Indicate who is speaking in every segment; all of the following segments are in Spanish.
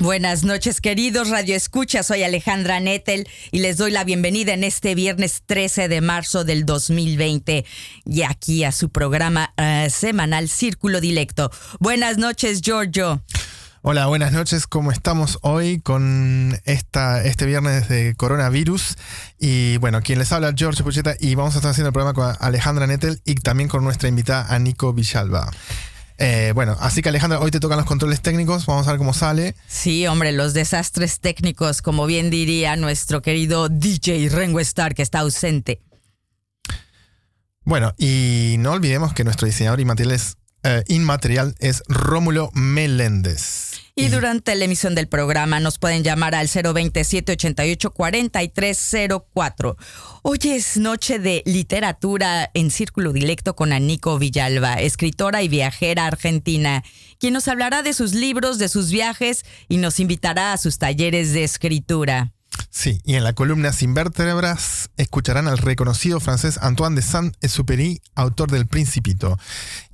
Speaker 1: Buenas noches, queridos Radio Escucha. Soy Alejandra Nettel y les doy la bienvenida en este viernes 13 de marzo del 2020 y aquí a su programa eh, semanal Círculo Dilecto. Buenas noches, Giorgio.
Speaker 2: Hola, buenas noches. ¿Cómo estamos hoy con esta, este viernes de coronavirus? Y bueno, quien les habla, George Pucheta, y vamos a estar haciendo el programa con Alejandra Nettel y también con nuestra invitada, Anico Villalba. Eh, bueno, así que Alejandra, hoy te tocan los controles técnicos, vamos a ver cómo sale.
Speaker 1: Sí, hombre, los desastres técnicos, como bien diría nuestro querido DJ Rengo Star, que está ausente.
Speaker 2: Bueno, y no olvidemos que nuestro diseñador inmaterial es, eh, inmaterial es Rómulo Meléndez.
Speaker 1: Y durante la emisión del programa nos pueden llamar al 027-88-4304. Hoy es noche de literatura en Círculo Directo con Anico Villalba, escritora y viajera argentina, quien nos hablará de sus libros, de sus viajes y nos invitará a sus talleres de escritura.
Speaker 2: Sí, y en la columna Sin vértebras escucharán al reconocido francés Antoine de Saint-Exupéry, autor del Principito.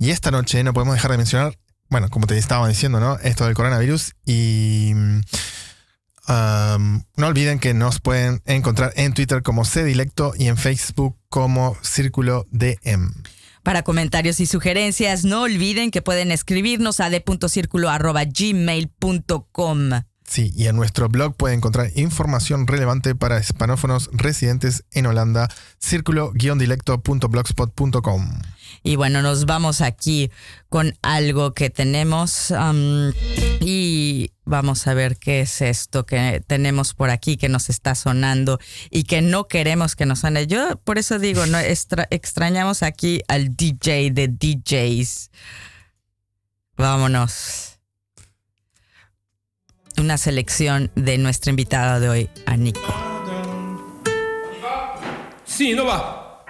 Speaker 2: Y esta noche no podemos dejar de mencionar bueno, como te estaba diciendo, ¿no? Esto del coronavirus y um, no olviden que nos pueden encontrar en Twitter como Cdilecto y en Facebook como Círculo DM.
Speaker 1: Para comentarios y sugerencias, no olviden que pueden escribirnos a d.circulo.gmail.com.
Speaker 2: Sí, y en nuestro blog pueden encontrar información relevante para hispanófonos residentes en Holanda, círculo-dilecto.blogspot.com.
Speaker 1: Y bueno, nos vamos aquí con algo que tenemos y vamos a ver qué es esto que tenemos por aquí que nos está sonando y que no queremos que nos suene. Yo por eso digo, no extrañamos aquí al DJ de DJs. Vámonos. Una selección de nuestra invitada de hoy, Nico.
Speaker 3: Sí, no va.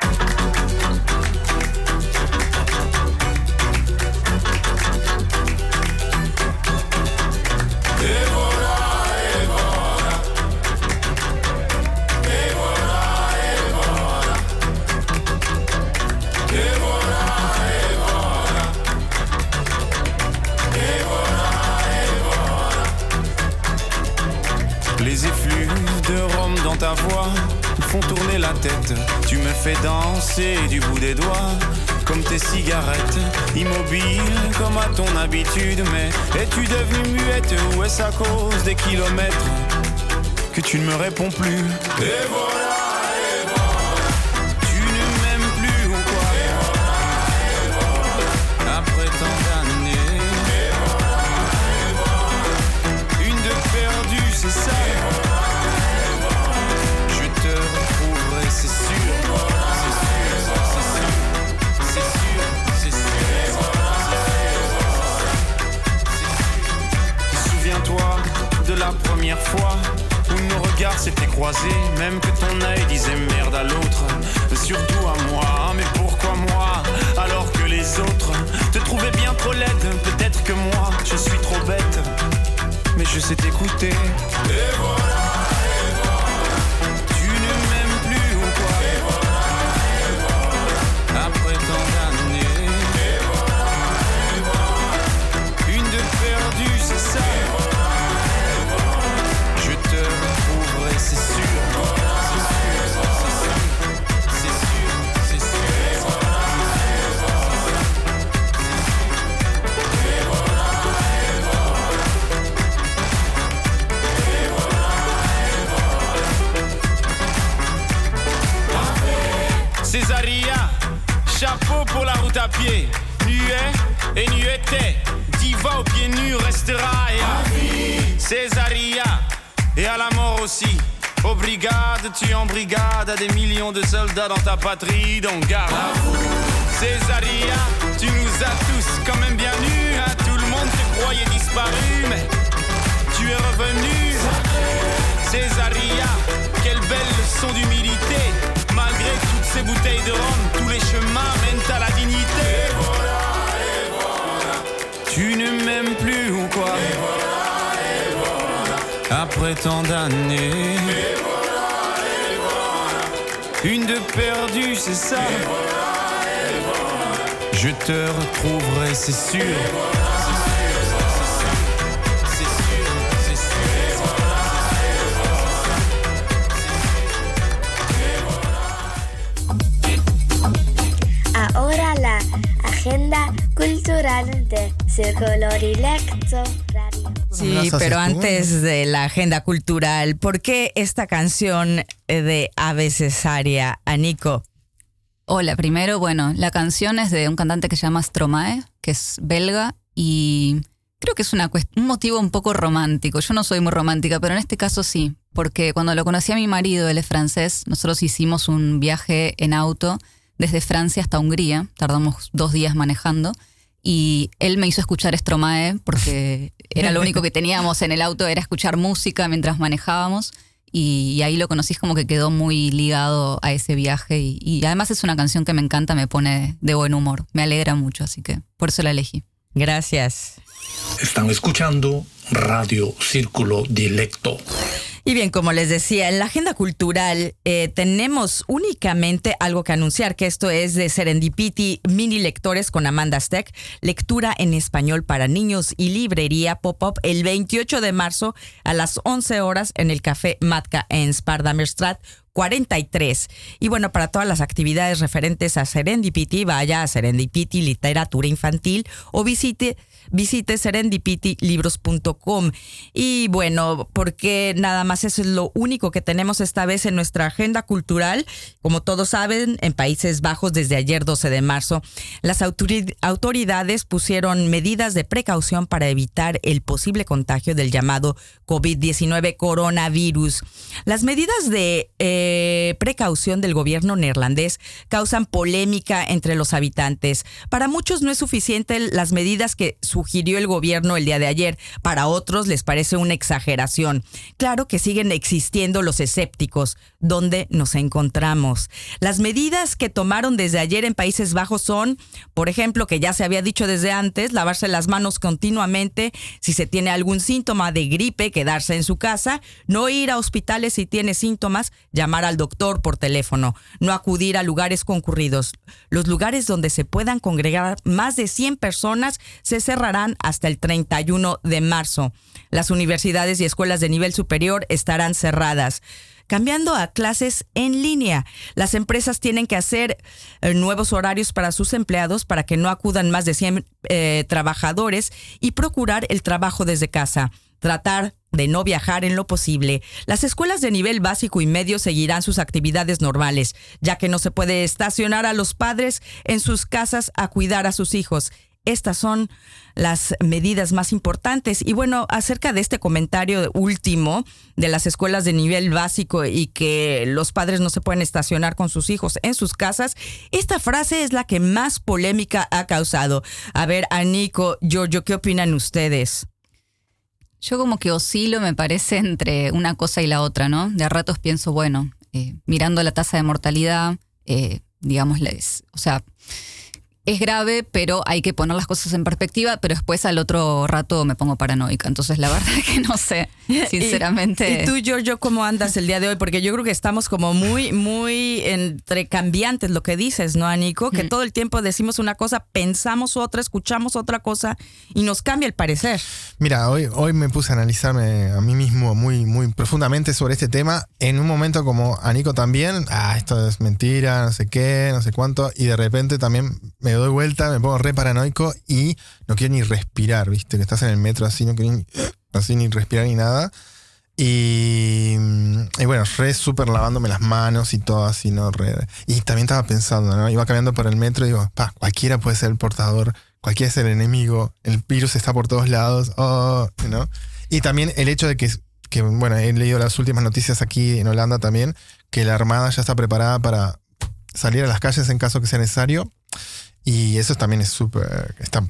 Speaker 3: Ta voix font tourner la tête. Tu me fais danser du bout des doigts, comme tes cigarettes, immobile comme à ton habitude. Mais es-tu devenue muette ou est-ce à cause des kilomètres que tu ne me réponds plus? Et voilà dans ta patrie, donc garde. Césaria, tu nous as tous quand même bien nus, hein. tout le monde te croyait disparu, mais tu es revenu. Césaria, quelle belle leçon d'humilité. Malgré toutes ces bouteilles de rhum, tous les chemins mènent à la dignité. Tu ne m'aimes plus ou quoi? Après tant d'années. Une de perdue, c'est ça. Je te retrouverai, c'est sûr. C'est sûr, c'est sûr.
Speaker 4: Ahora la agenda cultural de Círculo Dilecto Radio.
Speaker 1: Sí,
Speaker 2: ¿Me las haces
Speaker 1: pero
Speaker 2: tú?
Speaker 1: antes de la agenda cultural, ¿por qué esta canción de Ave Cesárea, Anico?
Speaker 5: Hola, primero, bueno, la canción es de un cantante que se llama Stromae, que es belga, y creo que es una un motivo un poco romántico. Yo no soy muy romántica, pero en este caso sí, porque cuando lo conocí a mi marido, él es francés, nosotros hicimos un viaje en auto desde Francia hasta Hungría, tardamos dos días manejando, y él me hizo escuchar Stromae porque era lo único que teníamos en el auto, era escuchar música mientras manejábamos. Y, ahí lo conocí, como que quedó muy ligado a ese viaje. Y, y además es una canción que me encanta, me pone de buen humor, me alegra mucho, así que por eso la elegí.
Speaker 1: Gracias.
Speaker 6: Están escuchando Radio Círculo Dilecto.
Speaker 1: Y bien, como les decía, en la agenda cultural eh, tenemos únicamente algo que anunciar, que esto es de Serendipity Mini Lectores con Amanda Steck, lectura en español para niños y librería pop-up el 28 de marzo a las 11 horas en el Café Matka en Spardamerstrat 43. Y bueno, para todas las actividades referentes a Serendipity, vaya a Serendipity Literatura Infantil o visite visite serendipitilibros.com. Y bueno, porque nada más eso es lo único que tenemos esta vez en nuestra agenda cultural. Como todos saben, en Países Bajos desde ayer 12 de marzo, las autori- autoridades pusieron medidas de precaución para evitar el posible contagio del llamado COVID-19 coronavirus. Las medidas de eh, precaución del gobierno neerlandés causan polémica entre los habitantes. Para muchos no es suficiente las medidas que sugirió el gobierno el día de ayer. Para otros les parece una exageración. Claro que siguen existiendo los escépticos. ¿Dónde nos encontramos? Las medidas que tomaron desde ayer en Países Bajos son, por ejemplo, que ya se había dicho desde antes, lavarse las manos continuamente, si se tiene algún síntoma de gripe, quedarse en su casa, no ir a hospitales si tiene síntomas, llamar al doctor por teléfono, no acudir a lugares concurridos. Los lugares donde se puedan congregar más de 100 personas se cerrarán hasta el 31 de marzo. Las universidades y escuelas de nivel superior estarán cerradas cambiando a clases en línea. Las empresas tienen que hacer eh, nuevos horarios para sus empleados para que no acudan más de 100 eh, trabajadores y procurar el trabajo desde casa. Tratar de no viajar en lo posible. Las escuelas de nivel básico y medio seguirán sus actividades normales, ya que no se puede estacionar a los padres en sus casas a cuidar a sus hijos. Estas son las medidas más importantes. Y bueno, acerca de este comentario último de las escuelas de nivel básico y que los padres no se pueden estacionar con sus hijos en sus casas, esta frase es la que más polémica ha causado. A ver, Anico, Giorgio, ¿qué opinan ustedes?
Speaker 5: Yo como que oscilo, me parece, entre una cosa y la otra, ¿no? De a ratos pienso, bueno, eh, mirando la tasa de mortalidad, eh, digamos, o sea, es grave, pero hay que poner las cosas en perspectiva, pero después al otro rato me pongo paranoica. Entonces, la verdad es que no sé, sinceramente.
Speaker 1: ¿Y, y tú, Giorgio, cómo andas el día de hoy? Porque yo creo que estamos como muy, muy entre cambiantes, lo que dices, ¿no, Anico? Que todo el tiempo decimos una cosa, pensamos otra, escuchamos otra cosa y nos cambia el parecer.
Speaker 2: Mira, hoy, hoy me puse a analizarme a mí mismo muy, muy profundamente sobre este tema. En un momento como a Nico también, ah, esto es mentira, no sé qué, no sé cuánto. Y de repente también me doy vuelta, me pongo re paranoico y no quiero ni respirar, ¿viste? Que estás en el metro así, no quiero ni, así ni respirar ni nada. Y, y bueno, re súper lavándome las manos y todo así, ¿no? Re- y también estaba pensando, ¿no? Iba caminando por el metro y digo, pa, cualquiera puede ser el portador, cualquiera es el enemigo, el virus está por todos lados, oh, ¿no? Y también el hecho de que, que, bueno, he leído las últimas noticias aquí en Holanda también, que la Armada ya está preparada para salir a las calles en caso que sea necesario. Y eso también es súper, está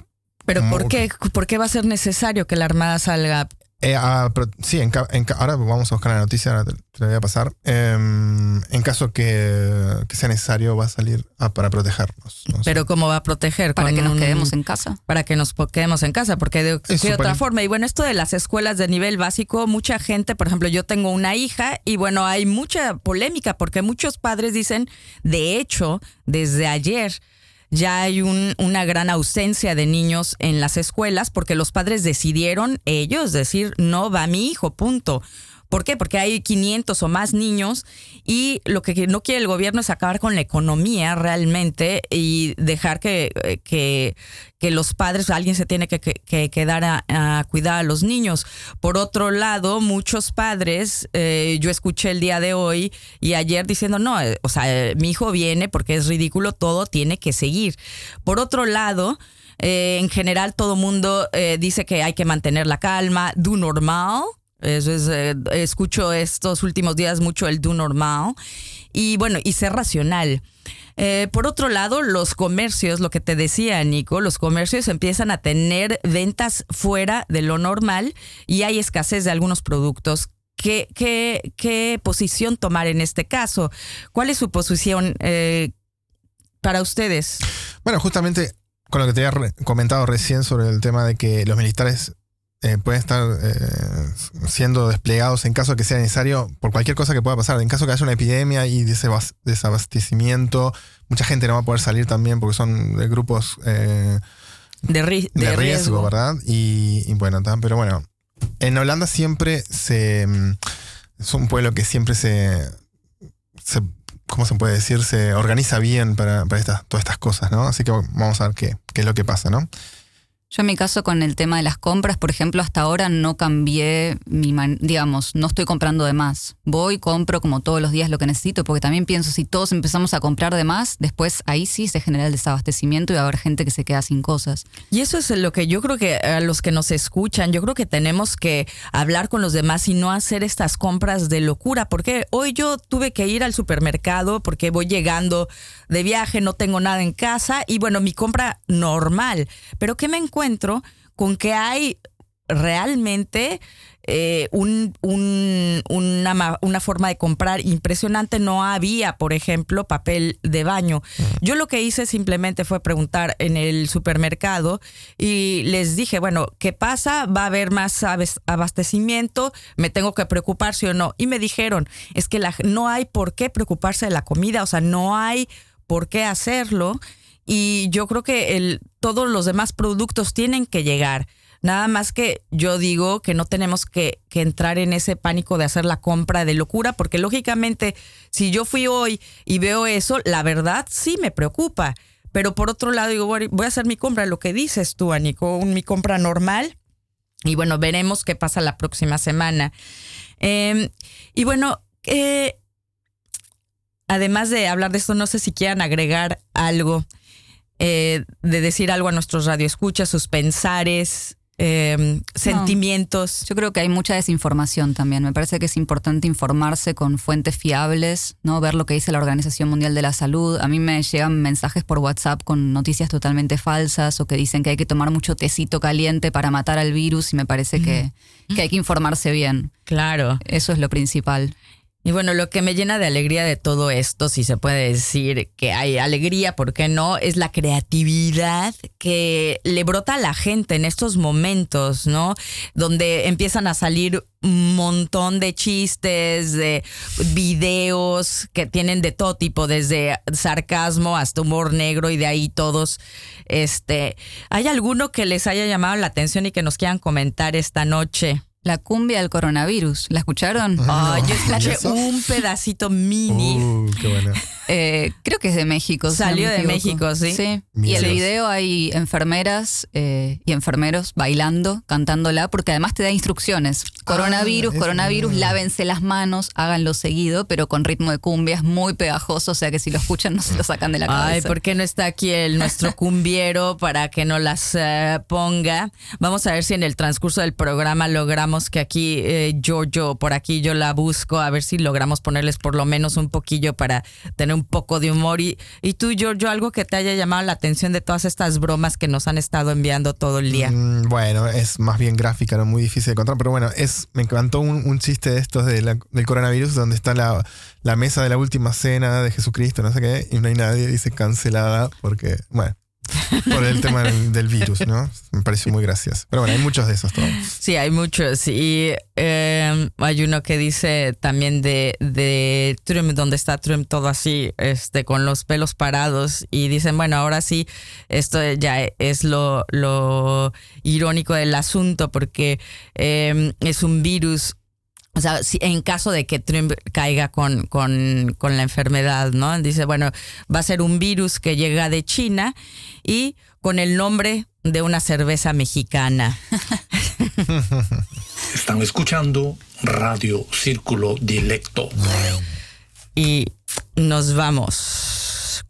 Speaker 1: Pero ¿por qué, ¿por qué va a ser necesario que la Armada salga?
Speaker 2: Eh, ah, pero sí, en ahora vamos a buscar la noticia, ahora te, te la voy a pasar. Em, en caso que, que sea necesario, va a salir ah, para protegernos. No sé.
Speaker 1: Pero ¿cómo va a proteger?
Speaker 5: Para que nos
Speaker 1: un-
Speaker 5: quedemos en casa.
Speaker 1: para que nos quedemos en casa, porque de otra forma. Y bueno, esto de las escuelas de nivel básico, mucha gente, por ejemplo, yo tengo una hija y bueno, hay mucha polémica porque muchos padres dicen, de hecho, desde ayer ya hay un- una gran ausencia de niños en las escuelas porque los padres decidieron ellos decir, no va mi hijo, punto. ¿Por qué? Porque hay 500 o más niños y lo que no quiere el gobierno es acabar con la economía realmente y dejar que, eh, que, los padres, alguien se tiene que, que- que quedar a, cuidar a los niños. Por otro lado, muchos padres, eh, yo escuché el día de hoy y ayer diciendo, no, eh, o sea, eh, mi hijo viene porque es ridículo, todo tiene que seguir. Por otro lado, en general todo mundo dice que hay que mantener la calma, do normal. Eso es, eh, escucho estos últimos días mucho el do normal. Y bueno, y ser racional. Eh, por otro lado, los comercios, lo que te decía Nico, los comercios empiezan a tener ventas fuera de lo normal y hay escasez de algunos productos. ¿Qué, qué, qué posición tomar en este caso? ¿Cuál es su posición eh, para ustedes?
Speaker 2: Bueno, justamente con lo que te había comentado recién sobre el tema de que los militares eh, pueden estar eh, siendo desplegados en caso de que sea necesario por cualquier cosa que pueda pasar. En caso que haya una epidemia y desabas- desabastecimiento, mucha gente no va a poder salir también porque son de grupos eh,
Speaker 1: De, ri-
Speaker 2: de,
Speaker 1: de
Speaker 2: riesgo, ¿verdad? Y, y bueno, pero bueno, en Holanda siempre se... mm, Es un pueblo que siempre se... se ¿Cómo se puede decir? Se organiza bien para, para estas, todas estas cosas, ¿no? Así que vamos a ver qué, qué es lo que pasa, ¿no?
Speaker 5: Yo en mi caso con el tema de las compras, por ejemplo, hasta ahora no cambié mi, man- digamos, no estoy comprando de más. Voy, compro como todos los días lo que necesito, porque también pienso si todos empezamos a comprar de más, después ahí sí se genera el desabastecimiento y va a haber gente que se queda sin cosas.
Speaker 1: Y eso es lo que yo creo que a los que nos escuchan, yo creo que tenemos que hablar con los demás y no hacer estas compras de locura, porque hoy yo tuve que ir al supermercado porque voy llegando de viaje, no tengo nada en casa y bueno, mi compra normal, pero ¿qué me encuentro? Con que hay realmente eh, un, un- una, una forma de comprar impresionante. No había, por ejemplo, papel de baño. Yo lo que hice simplemente fue preguntar en el supermercado y les dije, bueno, ¿qué pasa? ¿Va a haber más abastecimiento? ¿Me tengo que preocupar, sí o no? Y me dijeron, es que la- no hay por qué preocuparse de la comida, o sea, no hay por qué hacerlo. Y yo creo que el, todos los demás productos tienen que llegar. Nada más que yo digo que no tenemos que, entrar en ese pánico de hacer la compra de locura, porque lógicamente si yo fui hoy y veo eso, la verdad sí me preocupa. Pero por otro lado digo, voy a hacer mi compra, lo que dices tú, Anico, mi compra normal. Y bueno, veremos qué pasa la próxima semana. Eh, y bueno, eh, además de hablar de esto, no sé si quieran agregar algo, eh, de decir algo a nuestros radioescuchas, sus pensares, eh, sentimientos.
Speaker 5: Yo creo que hay mucha desinformación también. Me parece que es importante informarse con fuentes fiables, ¿no? Ver lo que dice la Organización Mundial de la Salud. A mí me llegan mensajes por WhatsApp con noticias totalmente falsas o que dicen que hay que tomar mucho tecito caliente para matar al virus y me parece que, que hay que informarse bien.
Speaker 1: Claro.
Speaker 5: Eso es lo principal.
Speaker 1: Y bueno, lo que me llena de alegría de todo esto, si se puede decir que hay alegría, ¿por qué no? Es la creatividad que le brota a la gente en estos momentos, ¿no? Donde empiezan a salir un montón de chistes, de videos que tienen de todo tipo, desde sarcasmo hasta humor negro y de ahí todos, este, ¿hay alguno que les haya llamado la atención y que nos quieran comentar esta noche?
Speaker 5: La cumbia del coronavirus, ¿la escucharon?
Speaker 1: Ah,
Speaker 2: No,
Speaker 1: yo
Speaker 2: ¿y
Speaker 1: escuché un pedacito mini.
Speaker 2: Uh, qué bueno.
Speaker 5: Eh, creo que es de México. si no
Speaker 1: Salió
Speaker 5: me
Speaker 1: de. México, sí.
Speaker 5: Sí. Y el video hay enfermeras eh, y enfermeros bailando, cantándola, porque además te da instrucciones. Coronavirus,
Speaker 2: Ah,
Speaker 5: coronavirus,
Speaker 2: mm.
Speaker 5: lávense las manos, háganlo seguido, pero con ritmo de cumbia, es muy pegajoso, o sea que si lo escuchan no se lo sacan de la cabeza.
Speaker 7: Ay, ¿por qué no está aquí el nuestro cumbiero para que no las eh, ponga? Vamos a ver si en el transcurso del programa logramos que aquí eh, Giorgio, por aquí yo la busco, a ver si logramos ponerles por lo menos un poquillo para tener un poco de humor. Y, y tú, Giorgio, algo que te haya llamado la atención de todas estas bromas que nos han estado enviando todo el día.
Speaker 2: Mm, bueno, es más bien gráfica, no muy difícil de encontrar, pero bueno, es me encantó un, un chiste de estos de la- del coronavirus donde está la, la mesa de la última cena de Jesucristo, no sé qué, y no hay nadie, dice cancelada, porque, bueno, por el tema del, del virus, ¿no? Me pareció muy gracioso. Pero bueno, hay muchos de esos todos.
Speaker 7: Sí, hay muchos. Y eh, hay uno que dice también de, de Trump, donde está Trump todo así, este, con los pelos parados. Y dicen, bueno, ahora sí, esto ya es lo, lo irónico del asunto, porque eh, es un virus. O sea, si en caso de que Trump caiga con, con, con la enfermedad, ¿no? Dice, bueno, va a ser un virus que llega de China y con el nombre de una cerveza mexicana.
Speaker 6: Están escuchando Radio Círculo Dilecto.
Speaker 7: y nos vamos.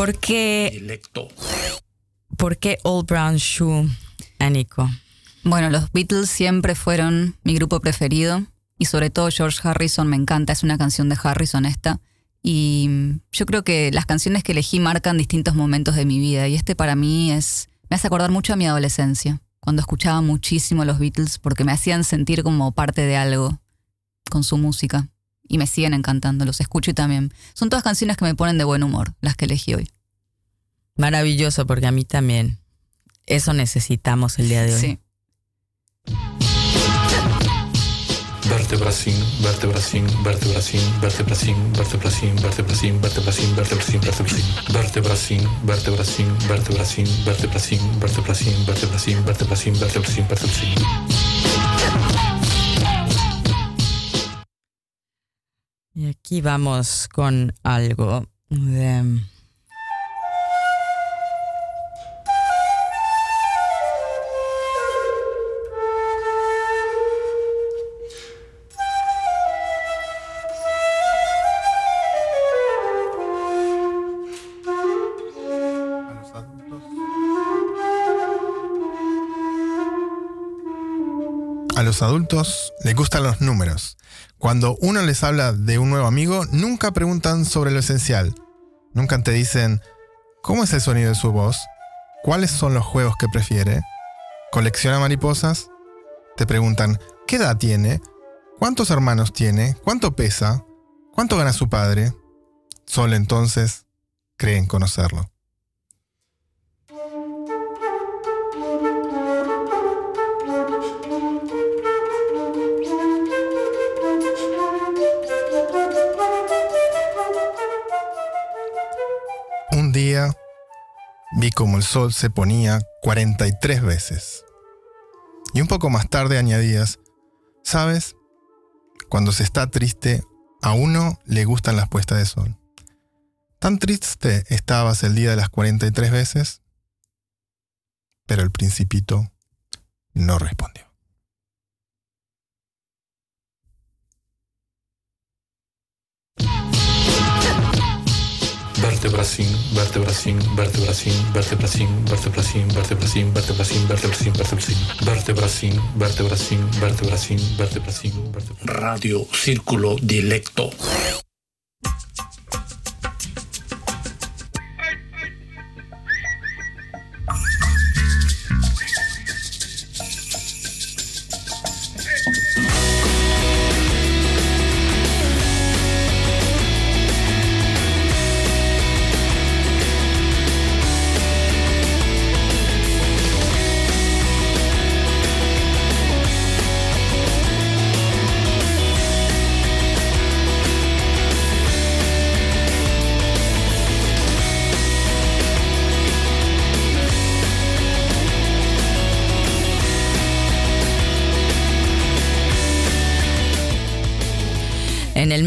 Speaker 7: ¿Por qué,
Speaker 6: Dilecto.
Speaker 7: por qué Old Brown Shoe, Anico?
Speaker 5: Bueno, los Beatles siempre fueron mi grupo preferido y sobre todo George Harrison me encanta, es una canción de Harrison esta. Y yo creo que las canciones que elegí marcan distintos momentos de mi vida y este para mí es me hace acordar mucho a mi adolescencia, cuando escuchaba muchísimo los Beatles porque me hacían sentir como parte de algo con su música y me siguen encantando, los escucho y también. Son todas canciones que me ponen de buen humor, las que elegí hoy.
Speaker 7: Maravilloso, porque a mí también. Eso necesitamos el día de hoy.
Speaker 5: Sí.
Speaker 6: Vertebracín, vertebracín, vertebracín, vertebracín, vertebracín, vertebracín, vertebracín, vertebracín, vertebracín, vertebracín, vertebracín, vertebracín, vertebracín, vertebracín, vertebracín, vertebracín, vertebracín, vertebracín.
Speaker 7: Y aquí vamos con algo de
Speaker 2: los adultos les gustan los números. Cuando uno les habla de un nuevo amigo, nunca preguntan sobre lo esencial. Nunca te dicen, ¿cómo es el sonido de su voz? ¿Cuáles son los juegos que prefiere? ¿Colecciona mariposas? Te preguntan, ¿qué edad tiene? ¿Cuántos hermanos tiene? ¿Cuánto pesa? ¿Cuánto gana su padre? Solo entonces creen conocerlo. Vi como el sol se ponía 43 veces. Y un poco más tarde añadías, ¿sabes? Cuando se está triste, a uno le gustan las puestas de sol. Tan triste estabas el día de las 43 veces, pero el principito no respondió.
Speaker 6: Vertebracin, vertebracin, vertebracin, vertebracin, vertebracin, vertebracin, vertebracin, vertebracin, vertebracin, vertebracin, vertebracin, vertebracin, vertebracin, vertebracin.
Speaker 8: Radio Círculo Dilecto.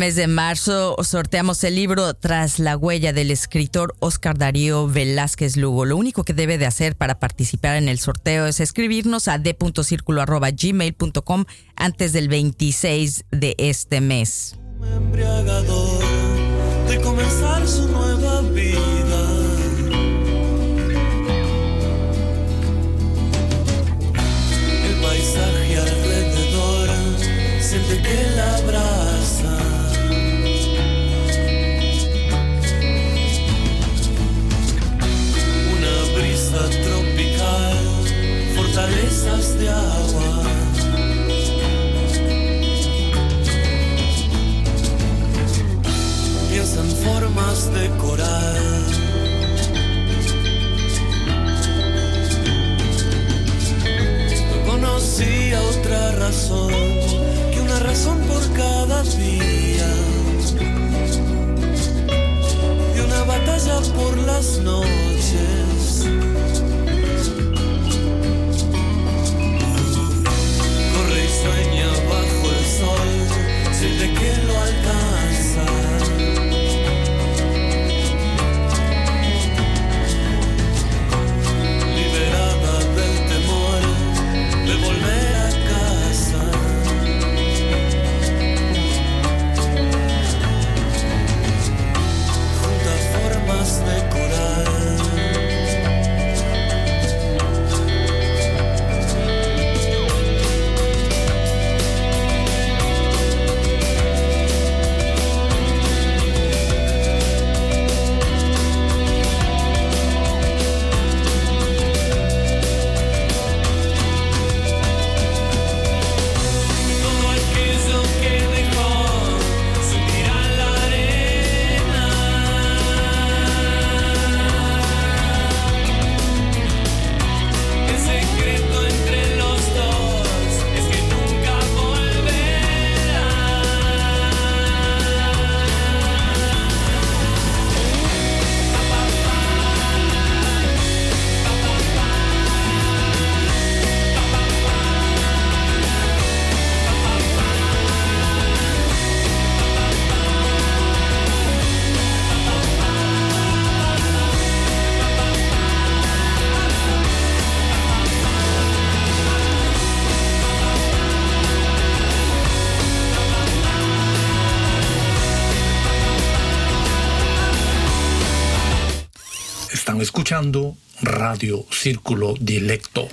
Speaker 1: Mes de marzo sorteamos el libro Tras la huella del escritor Oscar Darío Velázquez Lugo. Lo único que debe de hacer para participar en el sorteo es escribirnos a d.circulo.gmail.com antes del 26 de este mes.
Speaker 9: de comenzar su nueva vida. El paisaje alrededor que fortalezas de agua. piensa en formas de coral. No conocía otra razón que una razón por cada día. De una batalla por las noches.
Speaker 8: Radio Círculo Dilecto.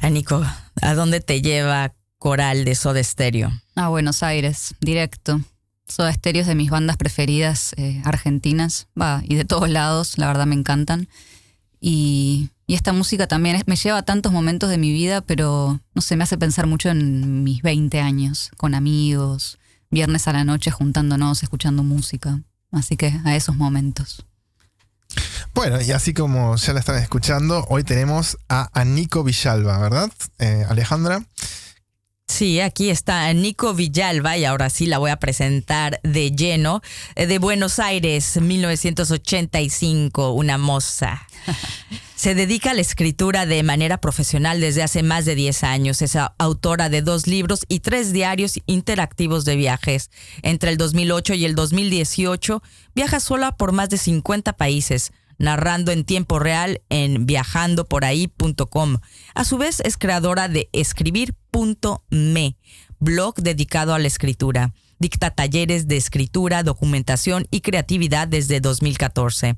Speaker 1: Ah, Nico, ¿A dónde te lleva Coral de Soda Stereo?
Speaker 5: A Buenos Aires, directo. Soda Stereo es de mis bandas preferidas eh, argentinas, va, y de todos lados, la verdad me encantan. Y, y esta música también es- me lleva a tantos momentos de mi vida, pero no sé, me hace pensar mucho en mis 20 años, con amigos, viernes a la noche juntándonos, escuchando música. Así que a esos momentos.
Speaker 2: Bueno, y así como ya la están escuchando, hoy tenemos a, a Nico Villalba, ¿verdad? Eh, Alejandra.
Speaker 1: Sí, aquí está Nico Villalba y ahora sí la voy a presentar de lleno. Eh, De Buenos Aires, 1985, una moza. Se dedica a la escritura de manera profesional desde hace más de 10 años. Es autora de dos libros y tres diarios interactivos de viajes. Entre el 2008 y el 2018 viaja sola por más de 50 países, narrando en tiempo real en viajandoporahí.com. A su vez es creadora de escribir.me, blog dedicado a la escritura. Dicta talleres de escritura, documentación y creatividad desde 2014,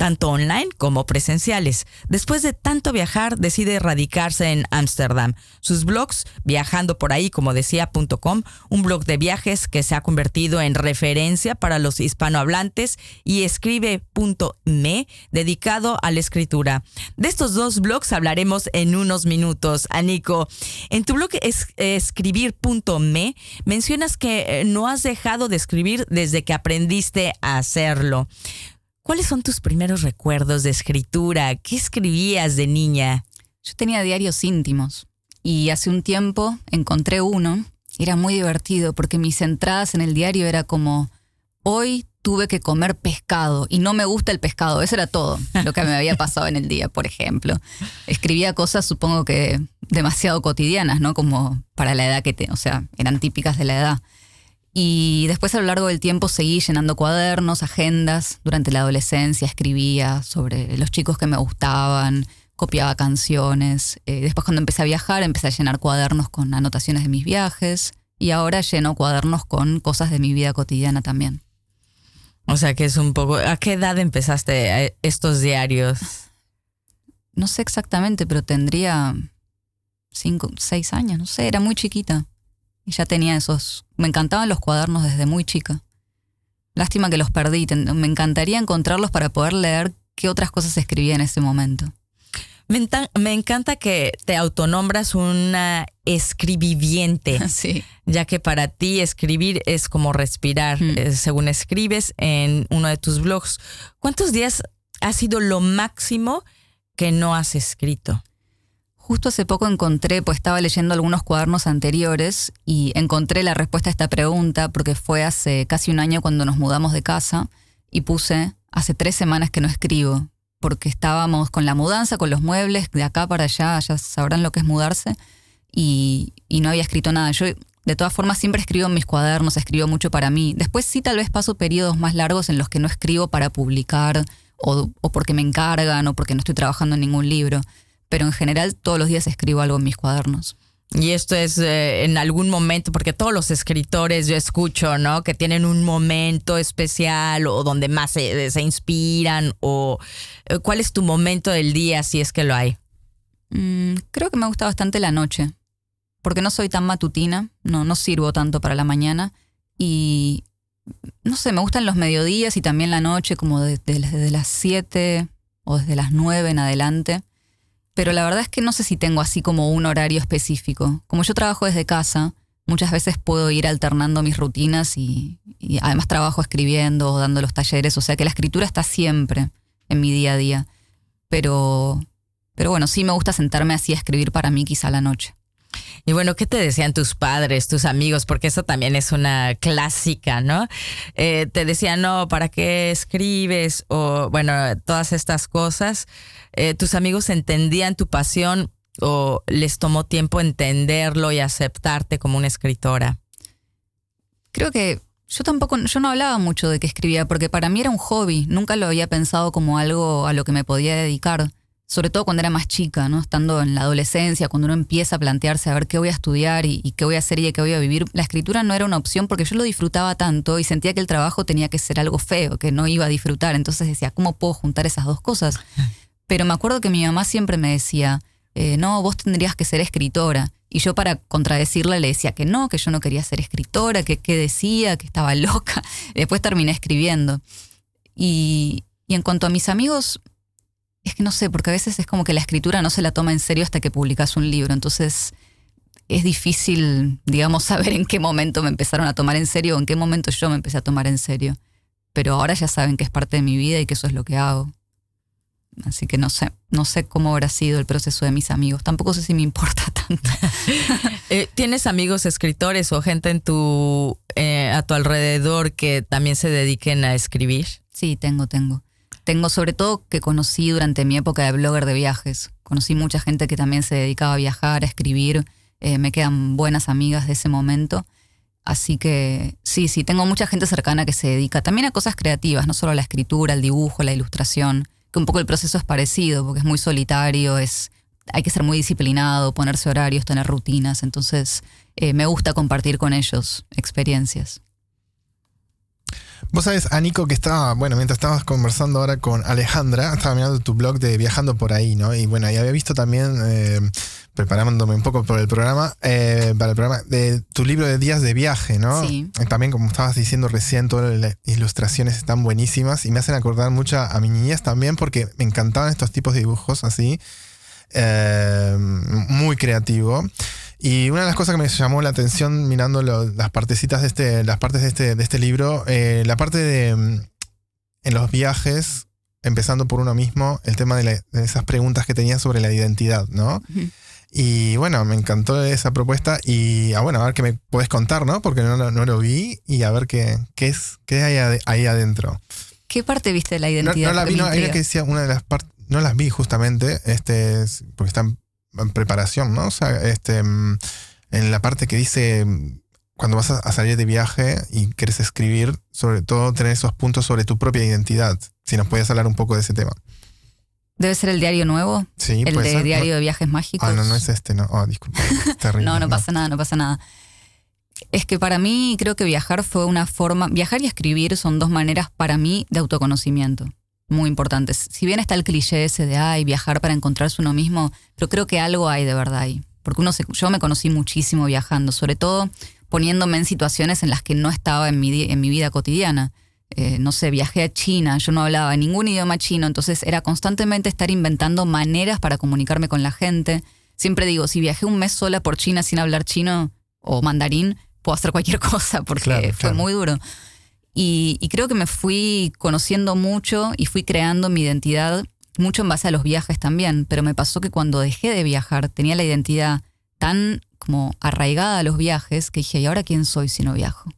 Speaker 1: tanto online como presenciales. Después de tanto viajar, decide radicarse en Ámsterdam. Sus blogs, viajando por ahí, como decía, punto .com, un blog de viajes que se ha convertido en referencia para los hispanohablantes y escribe.me, dedicado a la escritura. De estos dos blogs hablaremos en unos minutos. Anico, en tu blog es, escribir.me mencionas que eh, no has dejado de escribir desde que aprendiste a hacerlo. ¿Cuáles son tus primeros recuerdos de escritura? ¿Qué escribías de niña?
Speaker 5: Yo tenía diarios íntimos y hace un tiempo encontré uno. Era muy divertido porque mis entradas en el diario era como, hoy tuve que comer pescado y no me gusta el pescado. Eso era todo lo que me había pasado en el día, por ejemplo. Escribía cosas, supongo que demasiado cotidianas, ¿no? Como para la edad que te, o sea, eran típicas de la edad. Y después a lo largo del tiempo seguí llenando cuadernos, agendas. Durante la adolescencia escribía sobre los chicos que me gustaban, copiaba canciones. Eh, después cuando empecé a viajar empecé a llenar cuadernos con anotaciones de mis viajes. Y ahora lleno cuadernos con cosas de mi vida cotidiana también.
Speaker 1: O sea que es un poco... ¿A qué edad empezaste eh, estos diarios?
Speaker 5: No sé exactamente, pero tendría cinco, seis años, no sé, era muy chiquita. Y ya tenía esos... Me encantaban los cuadernos desde muy chica. Lástima que los perdí. Me encantaría encontrarlos para poder leer qué otras cosas escribía en ese momento.
Speaker 1: Me encanta que te autonombras una escribiviente.
Speaker 5: Sí.
Speaker 1: ya que para ti escribir es como respirar,
Speaker 5: Mm.
Speaker 1: eh, según escribes en uno de tus blogs. ¿Cuántos días ha sido lo máximo que no has escrito?
Speaker 5: Justo hace poco encontré, pues estaba leyendo algunos cuadernos anteriores y encontré la respuesta a esta pregunta porque fue hace casi un año cuando nos mudamos de casa y puse hace tres semanas que no escribo porque estábamos con la mudanza, con los muebles de acá para allá, ya sabrán lo que es mudarse y, y no había escrito nada. Yo de todas formas siempre escribo en mis cuadernos, escribo mucho para mí. Después sí tal vez paso periodos más largos en los que no escribo para publicar o, o porque me encargan o porque no estoy trabajando en ningún libro pero en general todos los días escribo algo en mis cuadernos.
Speaker 1: Y esto es eh, en algún momento, porque todos los escritores yo escucho, ¿no? Que tienen un momento especial o donde más se, se inspiran o eh, cuál es tu momento del día si es que lo hay.
Speaker 5: Mm, creo que me gusta bastante la noche, porque no soy tan matutina, no, no sirvo tanto para la mañana y no sé, me gustan los mediodías y también la noche, como desde, desde las 7 o desde las 9 en adelante. Pero la verdad es que no sé si tengo así como un horario específico. Como yo trabajo desde casa, muchas veces puedo ir alternando mis rutinas y, además trabajo escribiendo o dando los talleres, o sea que la escritura está siempre en mi día a día. Pero, pero bueno, sí me gusta sentarme así a escribir para mí quizá la noche.
Speaker 1: Y bueno, ¿qué te decían tus padres, tus amigos? Porque eso también es una clásica, ¿no? Eh, te decían, no, ¿para qué escribes? O bueno, todas estas cosas. Eh, ¿Tus amigos entendían tu pasión o les tomó tiempo entenderlo y aceptarte como una escritora?
Speaker 5: Creo que yo tampoco, yo no hablaba mucho de que escribía, porque para mí era un hobby, nunca lo había pensado como algo a lo que me podía dedicar, sobre todo cuando era más chica, ¿no? Estando en la adolescencia, cuando uno empieza a plantearse a ver qué voy a estudiar y, y qué voy a hacer y de qué voy a vivir, la escritura no era una opción porque yo lo disfrutaba tanto y sentía que el trabajo tenía que ser algo feo, que no iba a disfrutar, entonces decía, ¿cómo puedo juntar esas dos cosas? Pero me acuerdo que mi mamá siempre me decía, eh, no, vos tendrías que ser escritora. Y yo para contradecirle le decía que no, que yo no quería ser escritora, que qué decía, que estaba loca. Después terminé escribiendo. Y, y en cuanto a mis amigos, es que no sé, porque a veces es como que la escritura no se la toma en serio hasta que publicas un libro. Entonces es difícil, digamos, saber en qué momento me empezaron a tomar en serio o en qué momento yo me empecé a tomar en serio. Pero ahora ya saben que es parte de mi vida y que eso es lo que hago. Así que no sé, no sé cómo habrá sido el proceso de mis amigos. Tampoco sé si me importa tanto.
Speaker 1: Eh, ¿Tienes amigos escritores o gente en tu, eh, a tu alrededor que también se dediquen a escribir?
Speaker 5: Sí, tengo, tengo. Tengo sobre todo que conocí durante mi época de blogger de viajes. Conocí mucha gente que también se dedicaba a viajar, a escribir. Eh, me quedan buenas amigas de ese momento. Así que sí, sí, tengo mucha gente cercana que se dedica también a cosas creativas, no solo a la escritura, al dibujo, la ilustración, que un poco el proceso es parecido, porque es muy solitario, es, hay que ser muy disciplinado, ponerse horarios, tener rutinas. Entonces, eh, me gusta compartir con ellos experiencias.
Speaker 2: Vos sabés, Anico, que estaba, bueno, mientras estabas conversando ahora con Alejandra, estaba mirando tu blog de Viajando por ahí, ¿no? Y bueno, y había visto también, eh, preparándome un poco por el programa, eh, para el programa, de tu libro de días de viaje, ¿no?
Speaker 5: Sí.
Speaker 2: Y También, como estabas diciendo recién, todas las ilustraciones están buenísimas y me hacen acordar mucho a mi niñez también porque me encantaban estos tipos de dibujos así, eh, muy creativo. Y una de las cosas que me llamó la atención mirando lo- las partecitas de este, las partes de este, de este libro, eh, la parte de mm, en los viajes, empezando por uno mismo, el tema de, la- de esas preguntas que tenía sobre la identidad, ¿no? Y bueno, me encantó esa propuesta y ah, bueno, a ver qué me puedes contar, ¿no? Porque no, lo- no lo vi y a ver qué, qué es, qué hay ahí adentro.
Speaker 5: ¿Qué parte viste de la identidad?
Speaker 2: no la vi, no, que decía una de las partes, no las vi justamente, este, es- porque están preparación, ¿no? O sea, este, mm, en la parte que dice mm, cuando vas a, salir de viaje y quieres escribir, sobre todo tener esos puntos sobre tu propia identidad. Si nos puedes hablar un poco de ese tema.
Speaker 5: ¿Debe ser el diario nuevo?
Speaker 2: Sí,
Speaker 5: el de
Speaker 2: ser.
Speaker 5: Diario de Viajes Mágicos.
Speaker 2: Ah, no, no es este, no. Oh, disculpa. es terrible,
Speaker 5: No, no pasa nada, no pasa nada. Es que para mí creo que viajar fue una forma, viajar y escribir son dos maneras para mí de autoconocimiento, muy importantes. Si bien está el cliché ese de, ay, viajar para encontrarse uno mismo, pero creo que algo hay de verdad ahí. Porque uno se- yo me conocí muchísimo viajando, sobre todo poniéndome en situaciones en las que no estaba en mi, en mi vida cotidiana. Eh, no sé, viajé a China, yo no hablaba ningún idioma chino, entonces era constantemente estar inventando maneras para comunicarme con la gente. Siempre digo, si viajé un mes sola por China sin hablar chino o mandarín, puedo hacer cualquier cosa porque
Speaker 2: Claro,
Speaker 5: fue
Speaker 2: claro.
Speaker 5: muy duro. Y, y creo que me fui conociendo mucho y fui creando mi identidad mucho en base a los viajes también, pero me pasó que cuando dejé de viajar tenía la identidad tan como arraigada a los viajes que dije, ¿y ahora quién soy si no viajo?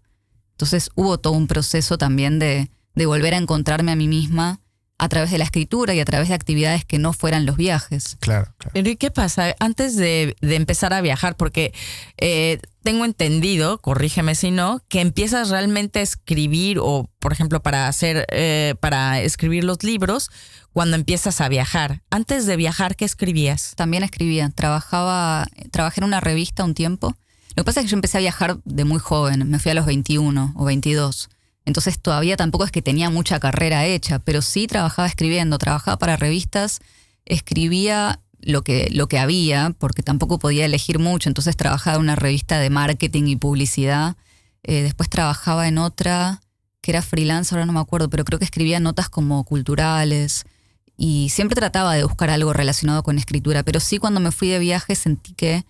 Speaker 5: Entonces hubo todo un proceso también de, de volver a encontrarme a mí misma a través de la escritura y a través de actividades que no fueran los viajes.
Speaker 2: Claro, claro.
Speaker 1: Pero ¿y qué pasa? Antes de, de empezar a viajar, porque eh, tengo entendido, corrígeme si no, que empiezas realmente a escribir o, por ejemplo, para hacer, eh, para escribir los libros cuando empiezas a viajar. Antes de viajar, ¿qué escribías?
Speaker 5: También escribía, trabajaba, trabajé en una revista un tiempo. Lo que pasa es que yo empecé a viajar de muy joven, me fui a los 21 o 22. Entonces todavía tampoco es que tenía mucha carrera hecha, pero sí trabajaba escribiendo, trabajaba para revistas, escribía lo que, lo que había, porque tampoco podía elegir mucho, entonces trabajaba en una revista de marketing y publicidad, Eh, después trabajaba en otra que era freelance, ahora no me acuerdo, pero creo que escribía notas como culturales. Y siempre trataba de buscar algo relacionado con escritura, pero sí cuando me fui de viaje sentí que,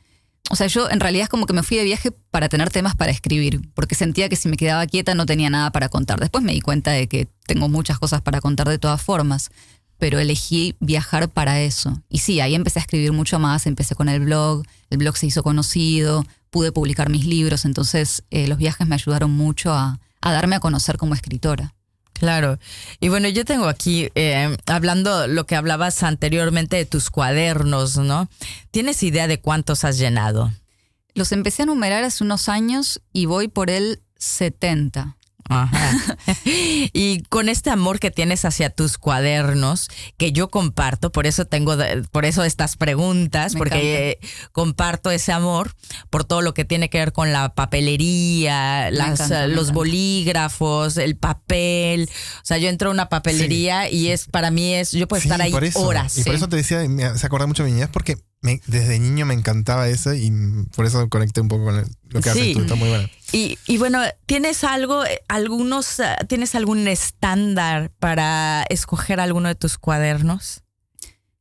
Speaker 5: o sea, yo en realidad es como que me fui de viaje para tener temas para escribir, porque sentía que si me quedaba quieta no tenía nada para contar. Después me di cuenta de que tengo muchas cosas para contar de todas formas, pero elegí viajar para eso. Y sí, ahí empecé a escribir mucho más, empecé con el blog, el blog se hizo conocido, pude publicar mis libros, entonces eh, los viajes me ayudaron mucho a, a darme a conocer como escritora.
Speaker 1: Claro. Y bueno, yo tengo aquí, eh, hablando lo que hablabas anteriormente de tus cuadernos, ¿no? ¿Tienes idea de cuántos has llenado?
Speaker 5: Los empecé a numerar hace unos años y voy por el 70.
Speaker 1: Ajá. y con este amor que tienes hacia tus cuadernos, que yo comparto, por eso tengo, por eso estas preguntas,
Speaker 5: Me
Speaker 1: porque eh, comparto ese amor por todo lo que tiene que ver con la papelería, las,
Speaker 5: encanta,
Speaker 1: eh, los bolígrafos, el papel. O sea, yo entro a una papelería y es para mí es, yo puedo
Speaker 2: Sí,
Speaker 1: estar ahí
Speaker 2: por eso.
Speaker 1: horas.
Speaker 2: Y por
Speaker 1: sí.
Speaker 2: eso te decía, me se acordé mucho de mi niñez, porque me- desde niño me encantaba eso y por eso conecté un poco con el- lo que
Speaker 1: Sí.
Speaker 2: haces tú. Está muy bueno.
Speaker 1: Y, y bueno, ¿tienes algo, eh, algunos, ah, tienes algún estándar para escoger alguno de tus cuadernos?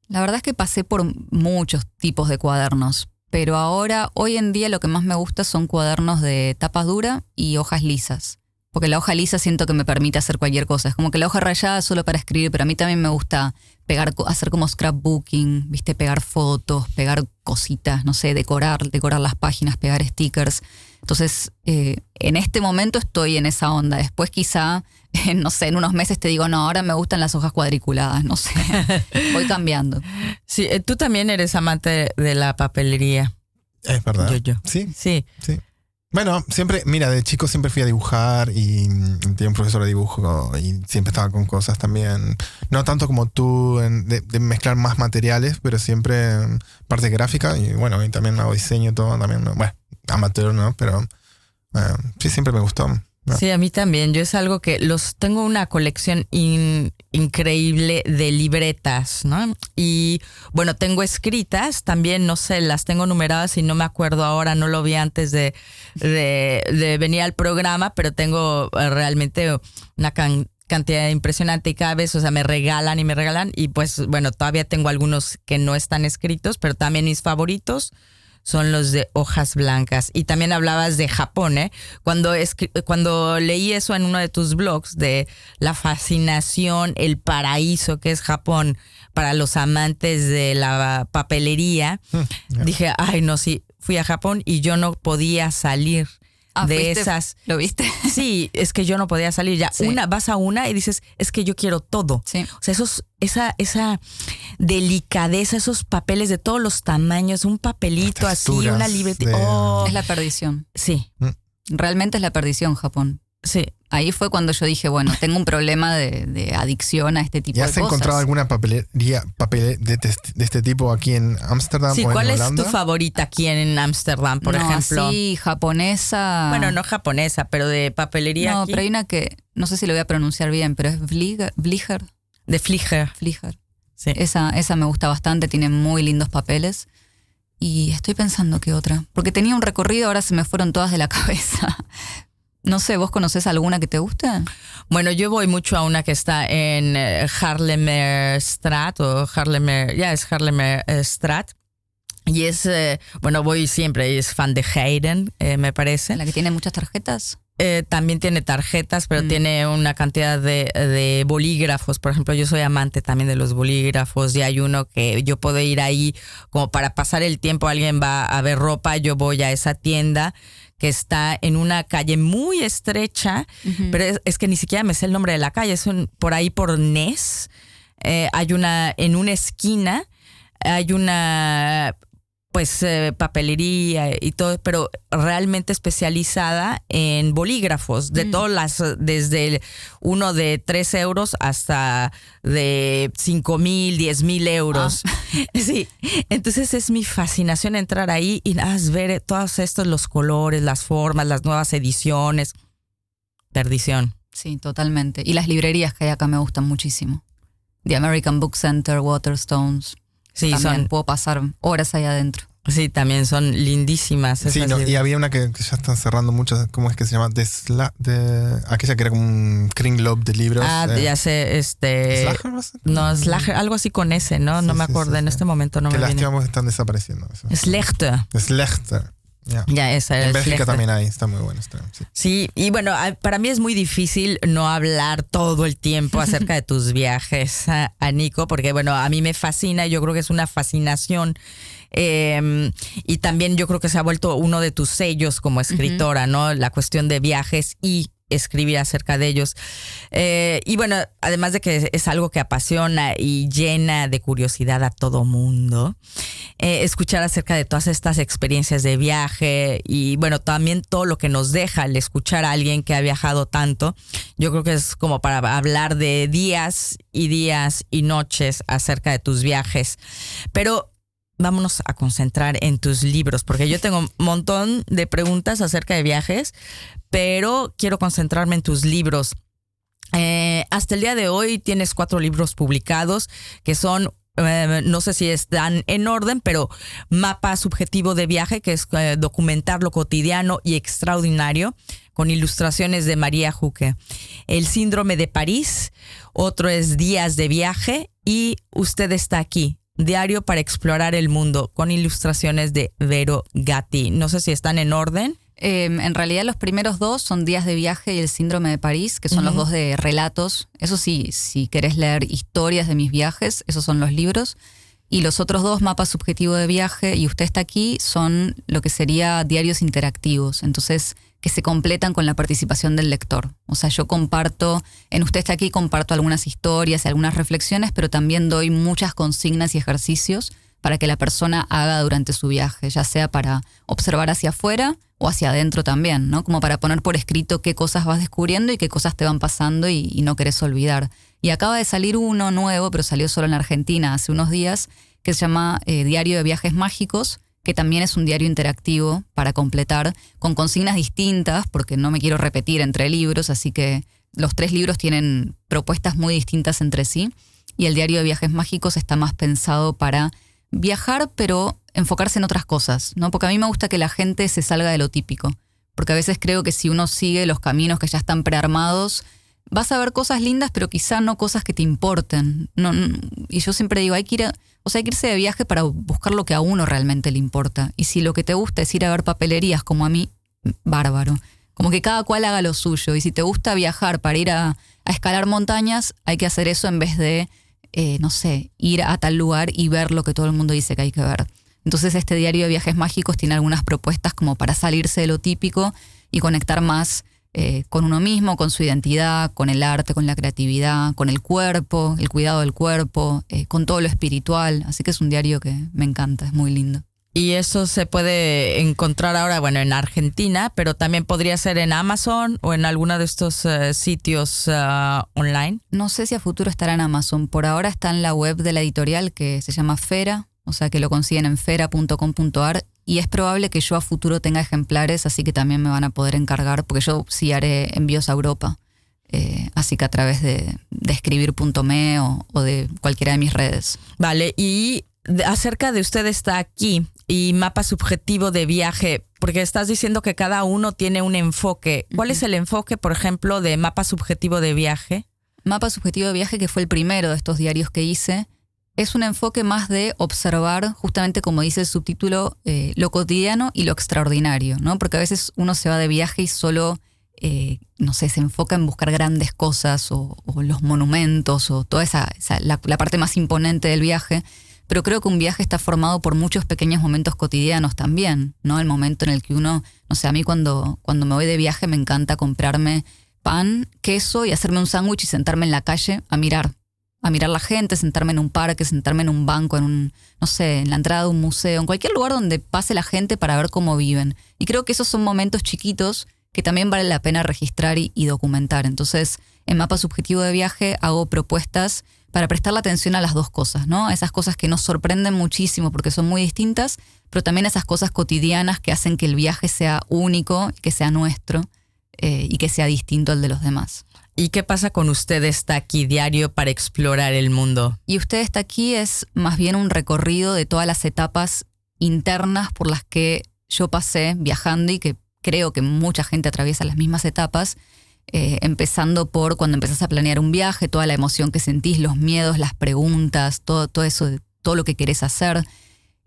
Speaker 5: La verdad es que pasé por muchos tipos de cuadernos, pero ahora, hoy en día, lo que más me gusta son cuadernos de tapa dura y hojas lisas. Porque la hoja lisa siento que me permite hacer cualquier cosa. Es como que la hoja rayada es solo para escribir, pero a mí también me gusta pegar, hacer como scrapbooking, viste, pegar fotos, pegar cositas, no sé, decorar, decorar las páginas, pegar stickers. Entonces, eh, en este momento estoy en esa onda. Después quizá, no sé, en unos meses te digo, no, ahora me gustan las hojas cuadriculadas, no sé. Voy cambiando.
Speaker 1: Sí, eh, tú también eres amante de la papelería.
Speaker 2: Es verdad.
Speaker 1: Yo, yo.
Speaker 2: Sí,
Speaker 1: Sí.
Speaker 2: sí. Bueno, siempre, mira, de chico siempre fui a dibujar y mm, tenía un profesor de dibujo y siempre estaba con cosas también, no tanto como tú, en- de, mezclar más materiales, pero siempre mm, parte gráfica y bueno, y también hago diseño, todo también, ¿no? bueno, amateur, ¿no? Pero eh, sí, siempre me gustó.
Speaker 1: Sí, a mí también. Yo es algo que los tengo una colección in- increíble de libretas, ¿no? Y bueno, tengo escritas, también no sé, las tengo numeradas y no me acuerdo ahora, no lo vi antes de, de, venir al programa, pero tengo eh, realmente una can- cantidad impresionante y cada vez, o sea, me regalan y me regalan y pues bueno, todavía tengo algunos que no están escritos, pero también mis favoritos son los de hojas blancas. Y también hablabas de Japón, ¿eh? Cuando, cuando leí eso en uno de tus blogs, de la fascinación, el paraíso que es Japón para los amantes de la papelería, dije, ay, no, sí, fui a Japón y yo no podía salir
Speaker 5: Ah,
Speaker 1: de
Speaker 5: ¿fuiste?
Speaker 1: esas.
Speaker 5: ¿Lo viste?
Speaker 1: Sí, es que yo no podía salir. Ya
Speaker 5: Sí.
Speaker 1: una, vas a una y dices, es que yo quiero todo.
Speaker 5: Sí.
Speaker 1: O sea, esos, esa, esa delicadeza, esos papeles de todos los tamaños, un papelito así, una libreta.
Speaker 2: de-
Speaker 1: Oh,
Speaker 5: Es la perdición.
Speaker 1: sí,
Speaker 5: Realmente es la perdición, Japón.
Speaker 1: Sí.
Speaker 5: Ahí fue cuando yo dije, bueno, tengo un problema de, de adicción a este tipo
Speaker 2: ¿Y
Speaker 5: de
Speaker 2: has
Speaker 5: cosas.
Speaker 2: encontrado alguna papelería papel de, este tipo aquí en Ámsterdam
Speaker 1: Sí,
Speaker 2: o en
Speaker 1: ¿cuál es tu favorita aquí en Ámsterdam, por
Speaker 5: no,
Speaker 1: ejemplo?
Speaker 5: así, japonesa.
Speaker 1: Bueno, no japonesa, pero de papelería
Speaker 5: No,
Speaker 1: aquí.
Speaker 5: pero hay una que, no sé si lo voy a pronunciar bien, pero es Vliger. Vliger,
Speaker 1: De Fliger.
Speaker 5: Vliger.
Speaker 1: Sí.
Speaker 5: Esa, esa me gusta bastante, tiene muy lindos papeles. Y estoy pensando qué otra. Porque tenía un recorrido, ahora se me fueron todas de la cabeza. No sé, ¿vos conocés alguna que te guste?
Speaker 1: Bueno, yo voy mucho a una que está en eh, Haarlemmer Straat o Haarlemmer, ya es Haarlemmer eh, Straat. Y es, eh, bueno, voy siempre, y es fan de Hayden, eh, me parece.
Speaker 5: La que tiene muchas tarjetas.
Speaker 1: Eh, también tiene tarjetas, pero
Speaker 5: Mm.
Speaker 1: tiene una cantidad de, de bolígrafos. Por ejemplo, yo soy amante también de los bolígrafos y hay uno que yo puedo ir ahí como para pasar el tiempo. Alguien va a ver ropa, yo voy a esa tienda que está en una calle muy estrecha, pero es, es que ni siquiera me sé el nombre de la calle, es un- por ahí por Nes. Eh, hay una, en una esquina, hay una pues eh, papelería y todo, pero realmente especializada en bolígrafos, de todas las, desde uno de 3 euros hasta de 5 mil, 10 mil euros. Sí, entonces es mi fascinación entrar ahí y nada ver todos estos, los colores, las formas, las nuevas ediciones. Perdición.
Speaker 5: Sí, totalmente. Y las librerías que hay acá me gustan muchísimo. The American Book Center, Waterstones.
Speaker 1: Sí,
Speaker 5: También
Speaker 1: son,
Speaker 5: puedo pasar horas ahí adentro.
Speaker 1: sí, también son lindísimas.
Speaker 2: Sí, no, y había una que, que ya están cerrando muchas, ¿cómo es que se llama? De, Sla- de aquella que era como un Kringlob de libros.
Speaker 1: Ah,
Speaker 2: eh,
Speaker 1: ya sé, este...
Speaker 2: ¿Slager?
Speaker 1: No, Slager, algo así con ese, ¿no? no me
Speaker 2: sí,
Speaker 1: acuerdo,
Speaker 2: sí,
Speaker 1: en
Speaker 2: sí.
Speaker 1: este momento no
Speaker 2: que
Speaker 1: me viene.
Speaker 2: lástima porque están desapareciendo. eso.
Speaker 1: Slechter.
Speaker 2: Slechter. Ya.
Speaker 1: Ya, esa
Speaker 2: En
Speaker 1: es
Speaker 2: Bélgica también hay, está muy bueno. Está, sí.
Speaker 1: Sí, y bueno, para mí es muy difícil no hablar todo el tiempo acerca de tus viajes a, a Nico, porque bueno, a mí me fascina, yo creo que es una fascinación. eh, y también yo creo que se ha vuelto uno de tus sellos como escritora, ¿no? La cuestión de viajes y escribir acerca de ellos. Eh, y bueno, además de que es algo que apasiona y llena de curiosidad a todo mundo, eh, escuchar acerca de todas estas experiencias de viaje y bueno, también todo lo que nos deja el escuchar a alguien que ha viajado tanto, yo creo que es como para hablar de días y días y noches acerca de tus viajes. Pero vámonos a concentrar en tus libros, porque yo tengo un montón de preguntas acerca de viajes, pero quiero concentrarme en tus libros. Eh, hasta el día de hoy tienes cuatro libros publicados que son eh, no sé si están en orden, pero mapa subjetivo de viaje, que es eh, documentar lo cotidiano y extraordinario, con ilustraciones de María Juque. El síndrome de París, otro es días de viaje y usted está aquí. Diario para explorar el mundo con ilustraciones de Vero Gatti. No sé si están en orden.
Speaker 5: Em, en realidad los primeros dos son Días de viaje y El síndrome de París, que son los dos de relatos. Eso sí, si querés leer historias de mis viajes, esos son los libros. Y los otros dos, Mapa Subjetivo de Viaje y Usted está aquí, son lo que sería diarios interactivos. Entonces, que se completan con la participación del lector. O sea, yo comparto, en Usted está aquí, comparto algunas historias, algunas reflexiones, pero también doy muchas consignas y ejercicios para que la persona haga durante su viaje, ya sea para observar hacia afuera o hacia adentro también, ¿no? Como para poner por escrito qué cosas vas descubriendo y qué cosas te van pasando y, no querés olvidar. Y acaba de salir uno nuevo, pero salió solo en Argentina hace unos días, que se llama eh, Diario de Viajes Mágicos, que también es un diario interactivo para completar, con consignas distintas, porque no me quiero repetir entre libros, así que los tres libros tienen propuestas muy distintas entre sí, y el diario de viajes mágicos está más pensado para viajar, pero enfocarse en otras cosas, ¿no? Porque a mí me gusta que la gente se salga de lo típico, porque a veces creo que si uno sigue los caminos que ya están prearmados, vas a ver cosas lindas, pero quizá no cosas que te importen. No, y yo siempre digo, hay que ir o sea, hay que irse de viaje para buscar lo que a uno realmente le importa. Y si lo que te gusta es ir a ver papelerías, como a mí, bárbaro. Como que cada cual haga lo suyo. Y si te gusta viajar para ir a, escalar montañas, hay que hacer eso en vez de, eh, no sé, ir a tal lugar y ver lo que todo el mundo dice que hay que ver. Entonces este diario de viajes mágicos tiene algunas propuestas como para salirse de lo típico y conectar más eh, con uno mismo, con su identidad, con el arte, con la creatividad, con el cuerpo, el cuidado del cuerpo, eh, con todo lo espiritual. Así que es un diario que me encanta, es muy lindo.
Speaker 1: Y eso se puede encontrar ahora, bueno, en Argentina, pero también podría ser en Amazon o en alguno de estos eh, sitios online.
Speaker 5: No sé si a futuro estará en Amazon. Por ahora está en la web de la editorial que se llama Fera, o sea que lo consiguen en fera.com.ar y es probable que yo a futuro tenga ejemplares, así que también me van a poder encargar, porque yo sí haré envíos a Europa. Eh, así que a través de, de escribir.me o, o, de cualquiera de mis redes.
Speaker 1: Vale, y acerca de usted está aquí y mapa subjetivo de viaje, porque estás diciendo que cada uno tiene un enfoque. ¿Cuál es el enfoque, por ejemplo, de mapa subjetivo de viaje?
Speaker 5: Mapa subjetivo de viaje, que fue el primero de estos diarios que hice, es un enfoque más de observar, justamente como dice el subtítulo, eh, lo cotidiano y lo extraordinario, ¿no? Porque a veces uno se va de viaje y solo, eh, no sé, se enfoca en buscar grandes cosas o, los monumentos o toda esa, la, parte más imponente del viaje. Pero creo que un viaje está formado por muchos pequeños momentos cotidianos también, ¿no? El momento en el que uno, no sé, a mí cuando, cuando me voy de viaje me encanta comprarme pan, queso y hacerme un sándwich y sentarme en la calle a mirar a mirar la gente, sentarme en un parque, sentarme en un banco, en un, no sé, en la entrada de un museo, en cualquier lugar donde pase la gente para ver cómo viven. Y creo que esos son momentos chiquitos que también vale la pena registrar y, documentar. Entonces, en Mapa Subjetivo de Viaje hago propuestas para prestar la atención a las dos cosas, ¿no? A esas cosas que nos sorprenden muchísimo porque son muy distintas, pero también a esas cosas cotidianas que hacen que el viaje sea único, que sea nuestro eh, y que sea distinto al de los demás.
Speaker 1: ¿Y qué pasa con usted está aquí diario para explorar el mundo?
Speaker 5: Y usted está aquí es más bien un recorrido de todas las etapas internas por las que yo pasé viajando y que creo que mucha gente atraviesa las mismas etapas, eh, empezando por cuando empezás a planear un viaje, toda la emoción que sentís, los miedos, las preguntas, todo, todo eso, todo lo que querés hacer,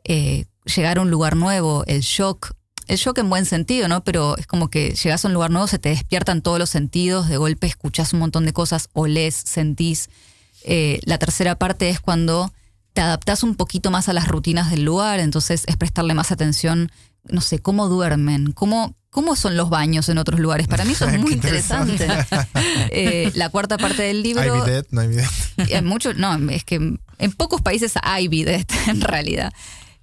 Speaker 5: eh, llegar a un lugar nuevo, el shock, el shock en buen sentido, ¿no? Pero es como que llegas a un lugar nuevo, se te despiertan todos los sentidos, de golpe escuchás un montón de cosas, olés, sentís. Eh, la tercera parte es cuando te adaptás un poquito más a las rutinas del lugar, entonces es prestarle más atención, no sé, cómo duermen, cómo, cómo son los baños en otros lugares. Para mí eso es muy interesante. Eh, la cuarta parte del libro...
Speaker 2: Hay bidet, no hay bidet.
Speaker 5: Eh, mucho, no, es que en pocos países hay bidet, en realidad.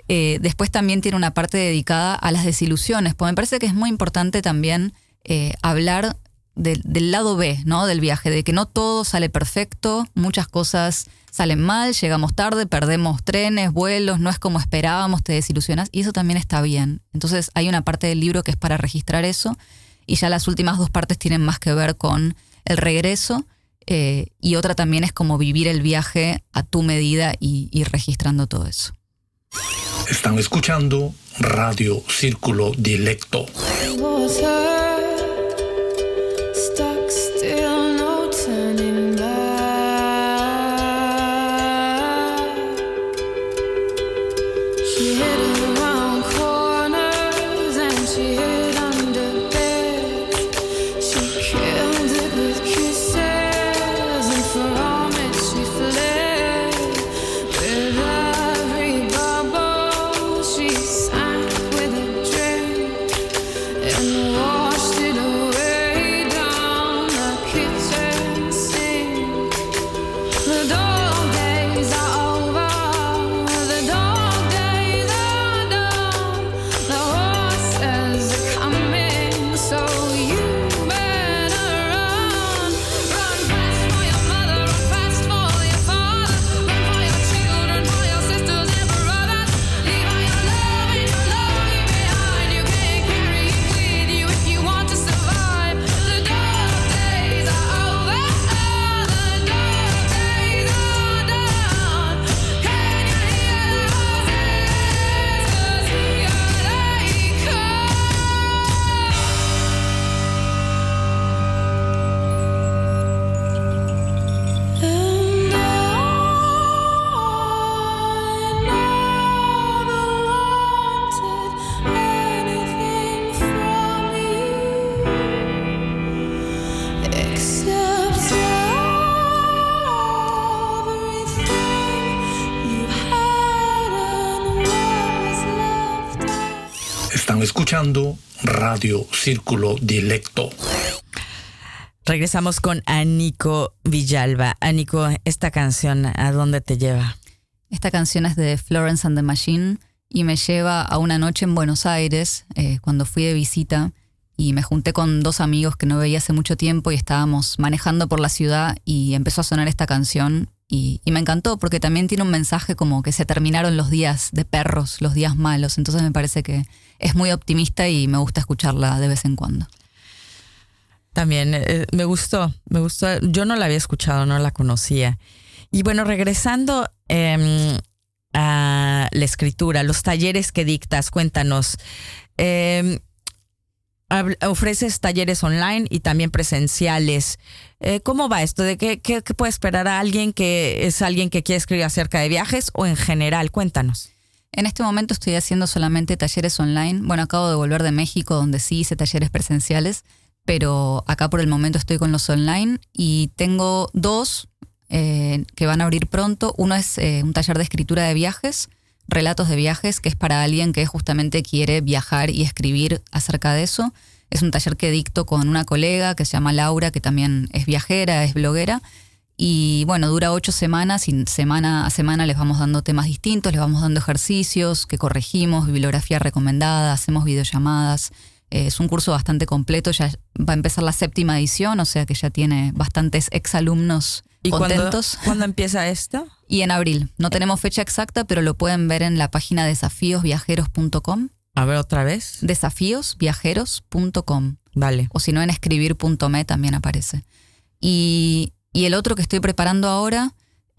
Speaker 5: Eh, después también tiene una parte dedicada a las desilusiones, porque me parece que es muy importante también eh, hablar del lado B, ¿no? Del viaje, de que no todo sale perfecto, muchas cosas salen mal, llegamos tarde, perdemos trenes, vuelos, no es como esperábamos, te desilusionas, y eso también está bien. Entonces hay una parte del libro que es para registrar eso, y ya las últimas dos partes tienen más que ver con el regreso Eh, y otra también es como vivir el viaje a tu medida y registrando todo eso.
Speaker 8: Están escuchando Radio Círculo Dilecto. Escuchando Radio Círculo Dilecto.
Speaker 1: Regresamos con Anico Villalba. Anico, esta canción, ¿a dónde te lleva?
Speaker 5: Esta canción es de Florence and the Machine y me lleva a una noche en Buenos Aires eh, cuando fui de visita y me junté con dos amigos que no veía hace mucho tiempo y estábamos manejando por la ciudad y empezó a sonar esta canción y, me encantó porque también tiene un mensaje como que se terminaron los días de perros, los días malos, entonces me parece que es muy optimista y me gusta escucharla de vez en cuando.
Speaker 1: También eh, me gustó, me gustó. Yo no la había escuchado, no la conocía. Y bueno, regresando em, a la escritura, los talleres que dictas, cuéntanos. Em, ofreces talleres online y también presenciales. Eh, ¿Cómo va esto? ¿De qué, qué, qué puede esperar a alguien que es alguien que quiere escribir acerca de viajes o en general? Cuéntanos.
Speaker 5: En este momento estoy haciendo solamente talleres online. Bueno, acabo de volver de México donde sí hice talleres presenciales, pero acá por el momento estoy con los online y tengo dos eh, que van a abrir pronto. Uno es eh, un taller de escritura de viajes, relatos de viajes, que es para alguien que justamente quiere viajar y escribir acerca de eso. Es un taller que dicto con una colega que se llama Laura, que también es viajera, es bloguera. Y bueno, dura ocho semanas semana a semana les vamos dando temas distintos, les vamos dando ejercicios que corregimos, bibliografía recomendada, hacemos videollamadas. Eh, es un curso bastante completo, ya va a empezar la séptima edición, o sea que ya tiene bastantes exalumnos
Speaker 1: ¿Y cuándo,
Speaker 5: contentos.
Speaker 1: cuándo empieza esto?
Speaker 5: Y en abril. No tenemos fecha exacta, pero lo pueden ver en la página desafíosviajeros.com.
Speaker 1: A ver otra vez.
Speaker 5: Desafíosviajeros.com.
Speaker 1: Vale.
Speaker 5: O si no, en escribir.me también aparece. Y, y el otro que estoy preparando ahora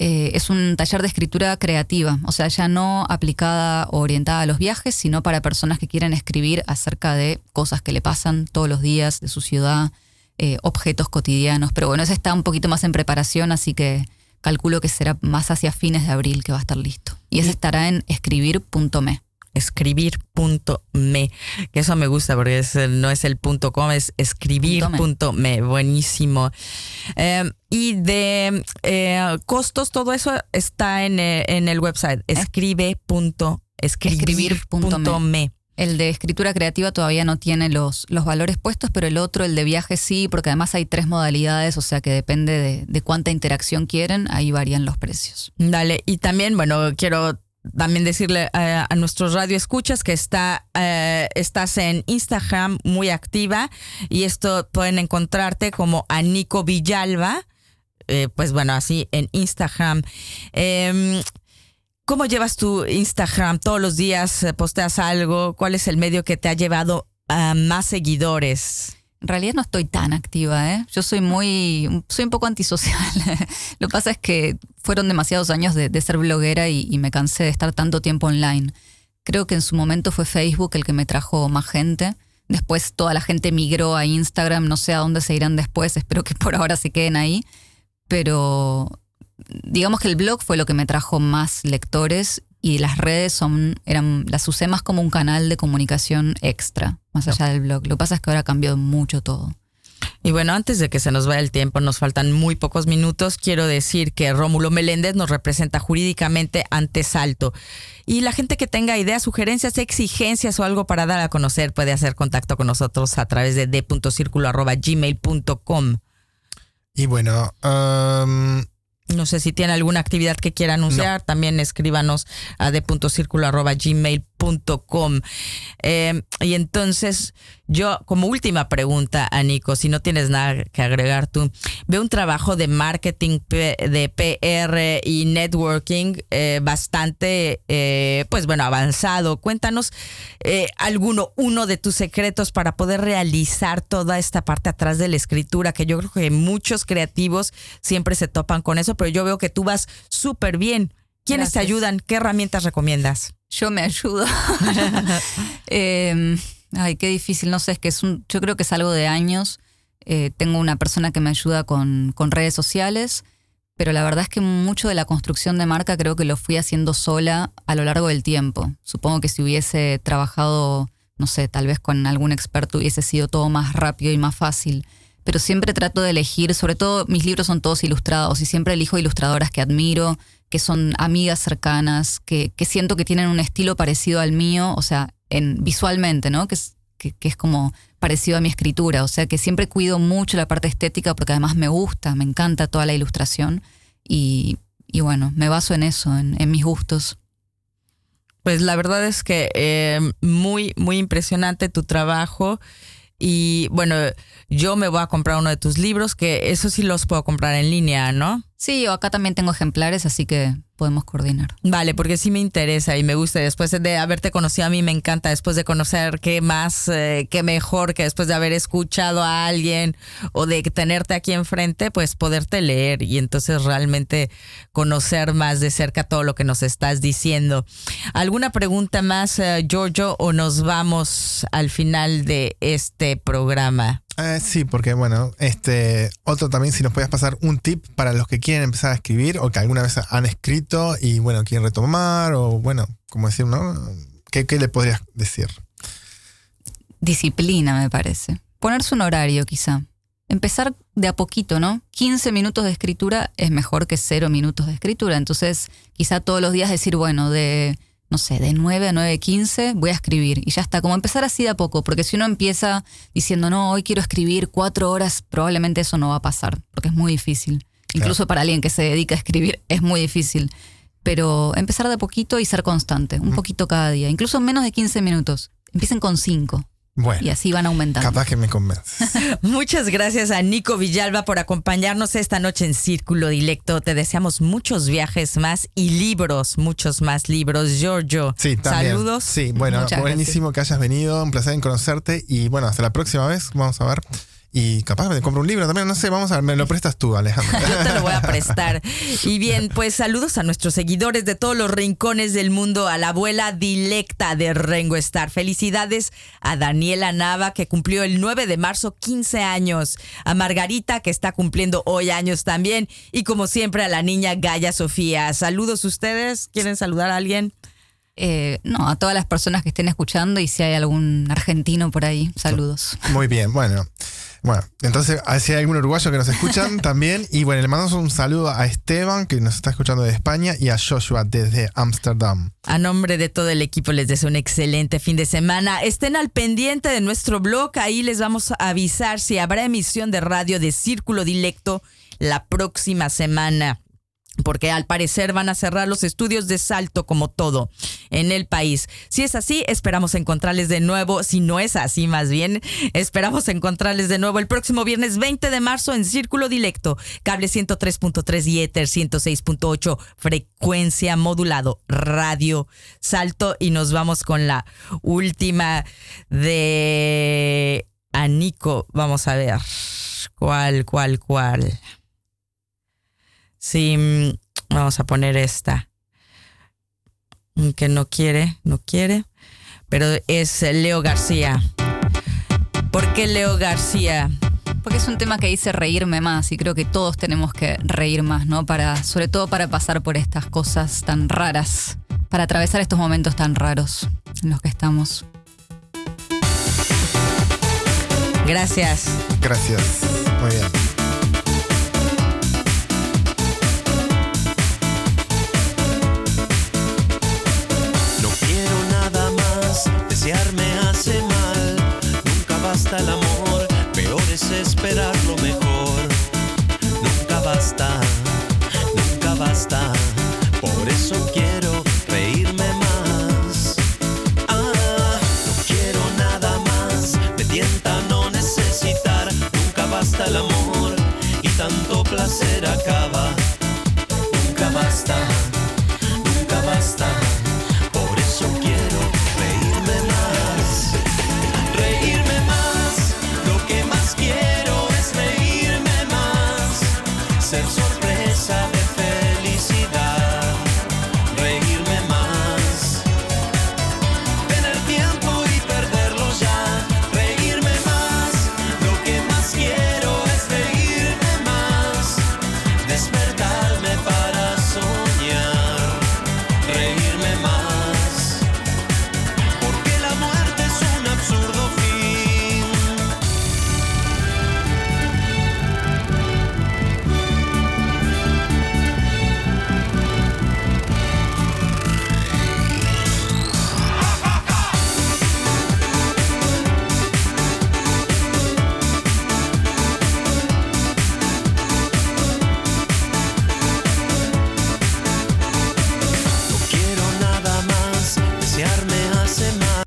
Speaker 5: eh, es un taller de escritura creativa, o sea, ya no aplicada o orientada a los viajes, sino para personas que quieren escribir acerca de cosas que le pasan todos los días, de su ciudad, eh, objetos cotidianos. Pero bueno, ese está un poquito más en preparación, así que calculo que será más hacia fines de abril que va a estar listo. Y ese estará en escribir.me.
Speaker 1: escribir.me, que eso me gusta porque es, no es el punto com, es escribir.me, buenísimo. Eh, y de eh, costos, todo eso está en, eh, en el website, escribe.escribir.me.
Speaker 5: El de escritura creativa todavía no tiene los, los valores puestos, pero el otro, el de viaje, sí, porque además hay tres modalidades, o sea que depende de, de cuánta interacción quieren, ahí varían los precios.
Speaker 1: Dale, y también, bueno, quiero también decirle a, a nuestros radioescuchas que está, eh, estás en Instagram muy activa y esto pueden encontrarte como a Nico Villalba, eh, pues bueno, así en Instagram. Eh, ¿Cómo llevas tu Instagram? ¿Todos los días eh, posteas algo? ¿Cuál es el medio que te ha llevado a más seguidores?
Speaker 5: En realidad no estoy tan activa, ¿eh? Yo soy muy, soy un poco antisocial. Lo que pasa es que fueron demasiados años de, ser bloguera y me cansé de estar tanto tiempo online. Creo que en su momento fue Facebook el que me trajo más gente. Después toda la gente migró a Instagram, no sé a dónde se irán después, espero que por ahora se queden ahí. Pero digamos que el blog fue lo que me trajo más lectores y las redes son, eran, las usé más como un canal de comunicación extra, más allá del blog. Lo que pasa es que ahora cambió mucho todo.
Speaker 1: Y bueno, antes de que se nos vaya el tiempo, nos faltan muy pocos minutos. Quiero decir que Rómulo Meléndez nos representa jurídicamente ante Salto. Y la gente que tenga ideas, sugerencias, exigencias o algo para dar a conocer puede hacer contacto con nosotros a través de d.circulo.gmail.com.
Speaker 2: Y bueno, um,
Speaker 1: No sé si tiene alguna actividad que quiera anunciar, también escríbanos a Eh, y entonces, yo, como última pregunta a Nico, si no tienes nada que agregar tú, veo un trabajo de marketing, de PR y networking eh, bastante, eh, pues bueno, avanzado. Cuéntanos eh, alguno, uno de tus secretos para poder realizar toda esta parte atrás de la escritura, que yo creo que muchos creativos siempre se topan con eso, pero yo veo que tú vas súper bien. ¿Quiénes te ayudan? ¿Qué herramientas recomiendas?
Speaker 5: Yo me ayudo. Eh, ay, qué difícil, no sé, es que es un, yo creo que es algo de años. Eh, tengo una persona que me ayuda con, con redes sociales, pero la verdad es que mucho de la construcción de marca creo que lo fui haciendo sola a lo largo del tiempo. Supongo que si hubiese trabajado, no sé, tal vez con algún experto hubiese sido todo más rápido y más fácil. Pero siempre trato de elegir, sobre todo mis libros son todos ilustrados y siempre elijo ilustradoras que admiro, que son amigas cercanas, que, que siento que tienen un estilo parecido al mío, o sea, en, visualmente, ¿no? Que es, que, es como parecido a mi escritura, o sea, que siempre cuido mucho la parte estética porque además me gusta, me encanta toda la ilustración y, y bueno, me baso en eso, en, en mis gustos.
Speaker 1: Pues la verdad es que eh, muy, muy impresionante tu trabajo. Y bueno, yo me voy a comprar uno de tus libros, que eso sí los puedo comprar en línea, ¿no?
Speaker 5: Sí, o acá también tengo ejemplares, así que podemos coordinar.
Speaker 1: Vale, porque sí me interesa y me gusta. Después de haberte conocido a mí, me encanta. Después de conocer qué más, eh, qué mejor que después de haber escuchado a alguien o de tenerte aquí enfrente, pues poderte leer y entonces realmente conocer más de cerca todo lo que nos estás diciendo. ¿Alguna pregunta más, eh, Giorgio, o nos vamos al final de este programa?
Speaker 2: Eh, sí, porque bueno, este otro también si nos podías pasar un tip para los que quieren empezar a escribir o que alguna vez han escrito y bueno, quieren retomar o bueno, como decir, ¿no? ¿Qué, qué le podrías decir?
Speaker 5: Disciplina, me parece. Ponerse un horario, quizá. Empezar de a poquito, ¿no? 15 minutos de escritura es mejor que cero minutos de escritura. Entonces, quizá todos los días decir, bueno, de, no sé, de 9 a 9.15 voy a escribir. Y ya está, como empezar así de a poco. Porque si uno empieza diciendo, no, hoy quiero escribir cuatro horas, probablemente eso no va a pasar. Porque es muy difícil. Incluso para alguien que se dedica a escribir es muy difícil. Pero empezar de a poquito y ser constante. Un poquito cada día. Incluso menos de 15 minutos. Empiecen con 5.
Speaker 2: Bueno,
Speaker 5: Y así van aumentando.
Speaker 2: capaz que me convences.
Speaker 1: Muchas gracias a Nico Villalba por acompañarnos esta noche en Círculo Dilecto. Te deseamos muchos viajes más y libros, muchos más libros. Giorgio,
Speaker 2: Sí, también.
Speaker 1: saludos.
Speaker 2: Sí, bueno,
Speaker 5: Muchas
Speaker 2: buenísimo que hayas venido, un placer en conocerte y bueno, hasta la próxima vez, vamos a ver. Y capaz me compro un libro también, no sé, vamos a ver, me lo prestas tú, Alejandro.
Speaker 1: Yo te lo voy a prestar. Y bien, pues saludos a nuestros seguidores de todos los rincones del mundo, a la abuela dilecta de Rengo Star. Felicidades a Daniela Nava, que cumplió el 9 de marzo 15 años. A Margarita, que está cumpliendo hoy años también. Y como siempre, a la niña Gaya Sofía. Saludos ustedes. ¿Quieren saludar a alguien?
Speaker 5: Eh, no, a todas las personas que estén escuchando y si hay algún argentino por ahí, saludos.
Speaker 2: Muy bien, bueno. Bueno, entonces, si hay algún uruguayo que nos escuchan también. Y bueno, le mandamos un saludo a Esteban, que nos está escuchando de España, y a Joshua desde Ámsterdam.
Speaker 1: A nombre de todo el equipo les deseo un excelente fin de semana. Estén al pendiente de nuestro blog, ahí les vamos a avisar si habrá emisión de radio de Círculo Dilecto la próxima semana. Porque al parecer van a cerrar los estudios de salto como todo en el país. Si es así, esperamos encontrarles de nuevo. Si no es así, más bien, esperamos encontrarles de nuevo el próximo viernes 20 de marzo en Círculo Dilecto, cable 103.3 y Ether 106.8, frecuencia modulado, radio salto. Y nos vamos con la última de a Nico. Vamos a ver. ¿Cuál, cuál, cuál? Sí, mm, vamos a poner esta. Mm, Que no quiere, no quiere. Pero es Leo García. ¿Por qué Leo García?
Speaker 5: Porque es un tema que dice reírme más y creo que todos tenemos que reír más, ¿no? Para, sobre todo para pasar por estas cosas tan raras, para atravesar estos momentos tan raros en los que estamos.
Speaker 1: Gracias.
Speaker 2: Gracias. Muy bien.
Speaker 9: Más, desearme hace mal. Nunca basta el amor, peor es esperar lo mejor. Nunca basta, nunca basta. Por eso quiero reírme más. Ah, no quiero nada más, me tienta no necesitar. Nunca basta el amor y tanto placer acaba.